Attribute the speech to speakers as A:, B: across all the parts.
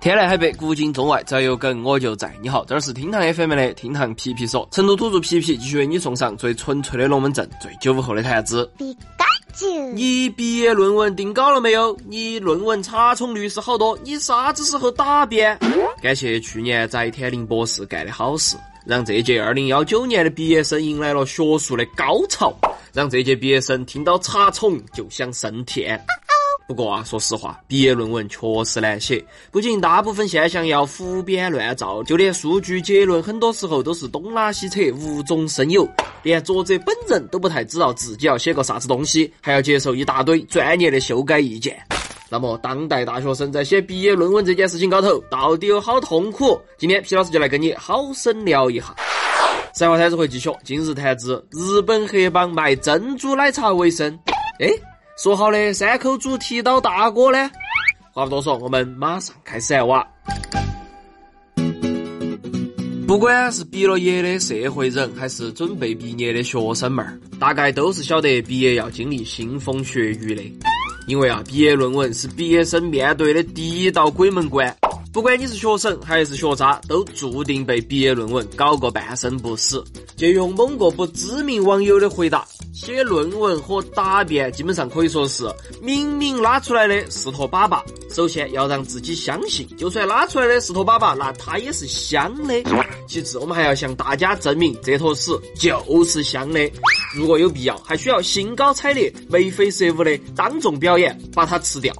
A: 天南海北，古今中外，只要有梗我就在。你好，这儿是厅堂 FM 的厅堂皮皮说，成都土著皮皮继续为你送上最纯粹的龙门阵，最九五后的谈资。你毕业论文定稿了没有？你论文查重率是好多？你啥子时候答辩？感谢去年翟天临博士干的好事，让这届二零幺九年的毕业生迎来了学术的高潮，让这届毕业生听到查重就想升天。不过啊，说实话，毕业论文确实难写。不仅大部分现象要胡编乱造，就连数据结论很多时候都是东拉西扯、无中生有，连作者本人都不太知道自己要写个啥子东西，还要接受一大堆专业的修改意见。那么，当代大学生在写毕业论文这件事情高头，到底有好痛苦？今天皮老师就来跟你好生聊一下。三话台子会继续，今日谈资：日本黑帮卖珍珠奶茶为生。哎。说好的三口组剃刀大哥呢？话不多说，我们马上开始来挖！不管是毕了业的社会人，还是准备毕业的学生们儿，大概都是晓得毕业要经历腥风血雨的。因为啊，毕业论文是毕业生面对的第一道鬼门关。不管你是学生还是学渣，都注定被毕业论文搞个半生不死。借用某个不知名网友的回答。写论文和答辩基本上可以说是明明拉出来的是坨粑粑，首先要让自己相信，就算拉出来的是坨粑粑，那它也是香的。其次，我们还要向大家证明这坨屎就是香的。如果有必要，还需要兴高采烈、眉飞色舞的当众表演把它吃掉。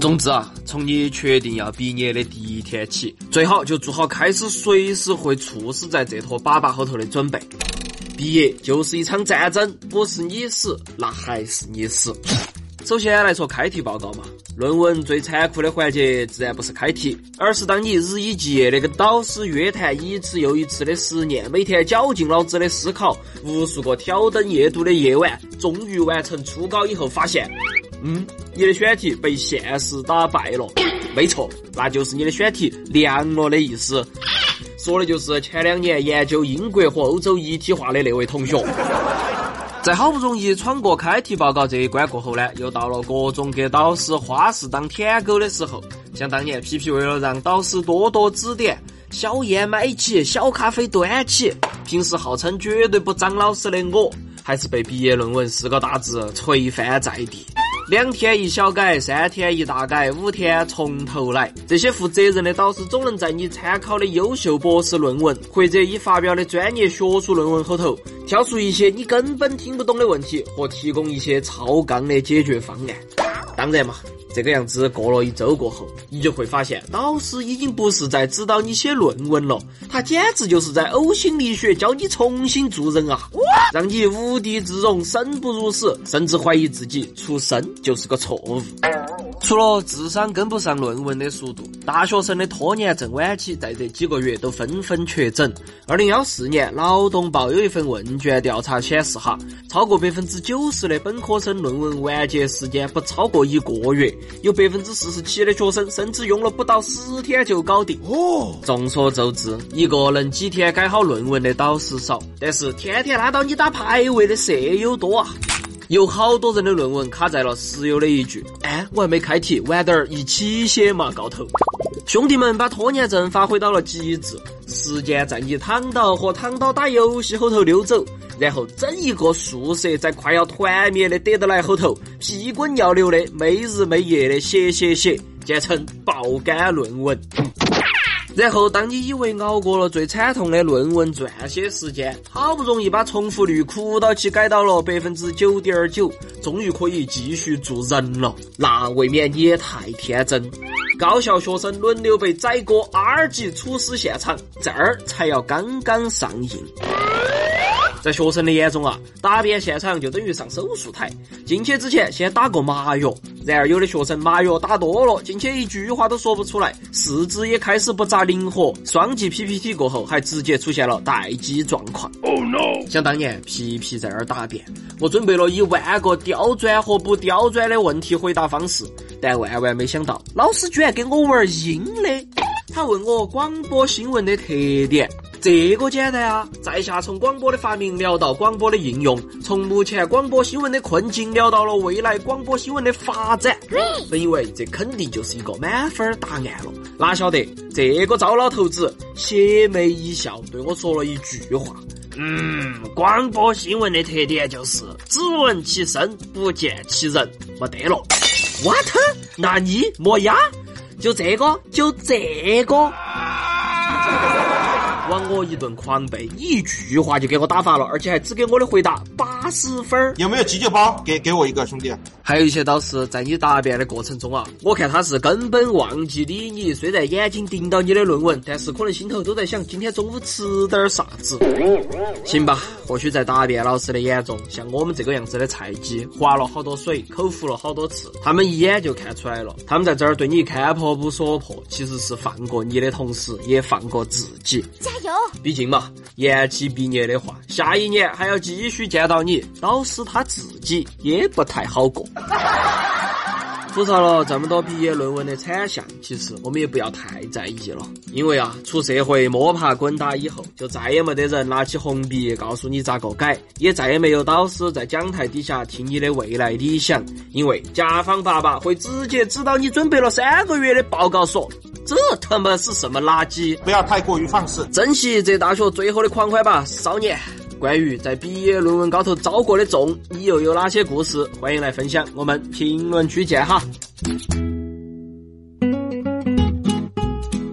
A: 总之啊，从你确定要毕业的第一天起，最好就做好开始随时会猝死在这坨粑粑后头的准备。毕业就是一场战争，不是你死，那还是你死。首先来说开题报告嘛，论文最残酷的环节自然不是开题，而是当你日以继夜的跟导师约谈一次又一次的实验，每天绞尽脑汁的思考，无数个挑灯夜读的夜晚，终于完成初稿以后，发现，嗯，你的选题被现实打败了。没错，那就是你的选题凉了的意思。说的就是前两年研究英国和欧洲一体化的那位同学，在好不容易闯过开题报告这一关过后呢，又到了各种给导师花式当舔狗的时候。像当年皮皮为了让导师多多指点，小烟买起，小咖啡端起，平时号称绝对不张老师的我，还是被毕业论文四个大字锤翻在地。两天一小改，三天一大改，五天从头来。这些负责任的导师总能在你参考的优秀博士论文或者已发表的专业学术论文后头，挑出一些你根本听不懂的问题，和提供一些超纲的解决方案。当然嘛。这个样子过了一周过后，你就会发现，老师已经不是在指导你写论文了，他简直就是在呕心沥血教你重新做人啊！让你无地自容、生不如死，甚至怀疑自己出生就是个错误。除了智商跟不上论文的速度，大学生的拖延症晚期在这几个月都纷纷确诊。二零幺四年，劳动报有一份问卷调查显示，哈，超过百分之九十的本科生论文完结时间不超过一个月，有百分之四十七的学生甚至用了不到十天就搞定。哦，众所周知，一个能几天改好论文的导师少，但是天天拉到你打排位的舍友多啊。有好多人的论文卡在了室友的一句：“哎，我还没开题，晚点儿一起写嘛。”高头，兄弟们把拖延症发挥到了极致，时间在你躺倒和躺倒打游戏后头溜走，然后整一个宿舍在快要团灭的得得来后头，屁滚尿流的没日没夜的写写写，简称爆肝论文。然后，当你以为熬过了最惨痛的论文撰写时间，好不容易把重复率哭到起改到了百分之九点九，终于可以继续做人了，那未免你也太天真。高校学生轮流被宰割 R 级处死现场，这儿才要刚刚上映。在学生的眼中啊，答辩现场就等于上手术台，进去之前先打个麻药。然而有的学生麻药打多了，进去一句话都说不出来，四肢也开始不咋灵活。双击 PPT 过后，还直接出现了待机状况。Oh no！想当年皮皮在那儿答辩，我准备了一万个刁钻和不刁钻的问题回答方式，但万万没想到，老师居然跟我玩阴的。他问我广播新闻的特点。这个简单啊！在下从广播的发明聊到广播的应用，从目前广播新闻的困境聊到了未来广播新闻的发展。本以为这肯定就是一个满分答案了，哪晓得这个糟老头子邪魅一笑，对我说了一句话：“嗯，广播新闻的特点就是只闻其声，不见其人，没得了。”What？那你莫呀？就这个？就这个？往我一顿狂背，你一句话就给我打发了，而且还只给我的回答八十分。
B: 有没有急救包？给给我一个，兄弟。
A: 还有一些导师在你答辩的过程中啊，我看他是根本忘记理你，虽然眼睛盯到你的论文，但是可能心头都在想今天中午吃点啥子。行吧，或许在答辩老师的眼中，像我们这个样子的菜鸡，划了好多水，口服了好多次，他们一眼就看出来了。他们在这儿对你看破不说破，其实是放过你的同时，也放过自己。
C: 加油！
A: 毕竟嘛，延期毕业的话，下一年还要继续见到你，老师他自己也不太好过。吐槽了这么多毕业论文的惨象，其实我们也不要太在意了，因为啊，出社会摸爬滚打以后，就再也没得人拿起红笔告诉你咋个改，也再也没有导师在讲台底下听你的未来理想，因为甲方爸爸会直接指导你准备了三个月的报告说，这他妈是什么垃圾？
B: 不要太过于放肆，
A: 珍惜这大学最后的狂欢吧，少年。关于在毕业论文高头遭过的重，你又有哪些故事？欢迎来分享，我们评论区见哈。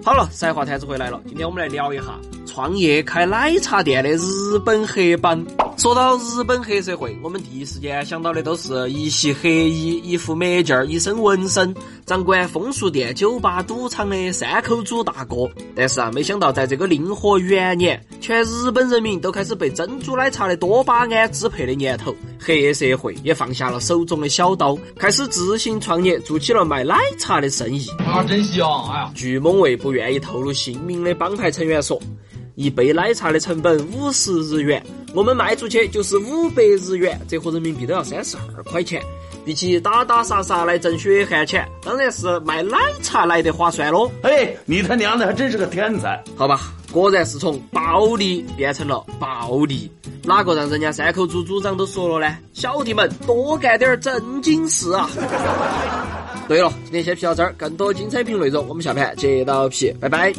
A: 好了，赛话坛子回来了，今天我们来聊一下。创业开奶茶店的日本黑帮。说到日本黑社会，我们第一时间想到的都是一袭黑衣、一副美镜、一身纹身，掌管风俗店、酒吧、赌场的三口组大哥。但是啊，没想到在这个令和元年，全日本人民都开始被珍珠奶茶的多巴胺支配的年头，黑社会也放下了手中的小刀，开始自行创业，做起了卖奶茶的生意。
D: 啊，真香！哎呀，
A: 据某位不愿意透露姓名的帮派成员说。一杯奶茶的成本五十日元，我们卖出去就是五百日元，折合人民币都要三十二块钱。比起打打杀杀来挣血汗钱，当然是卖奶茶来的划算喽。
D: 哎，你他娘的还真是个天才！
A: 好吧，果然是从暴利变成了暴利。哪个让人家三口组组长都说了呢？小弟们多干点正经事啊！对了，今天先皮到这儿，更多精彩评论内容，我们下盘接到皮，拜拜。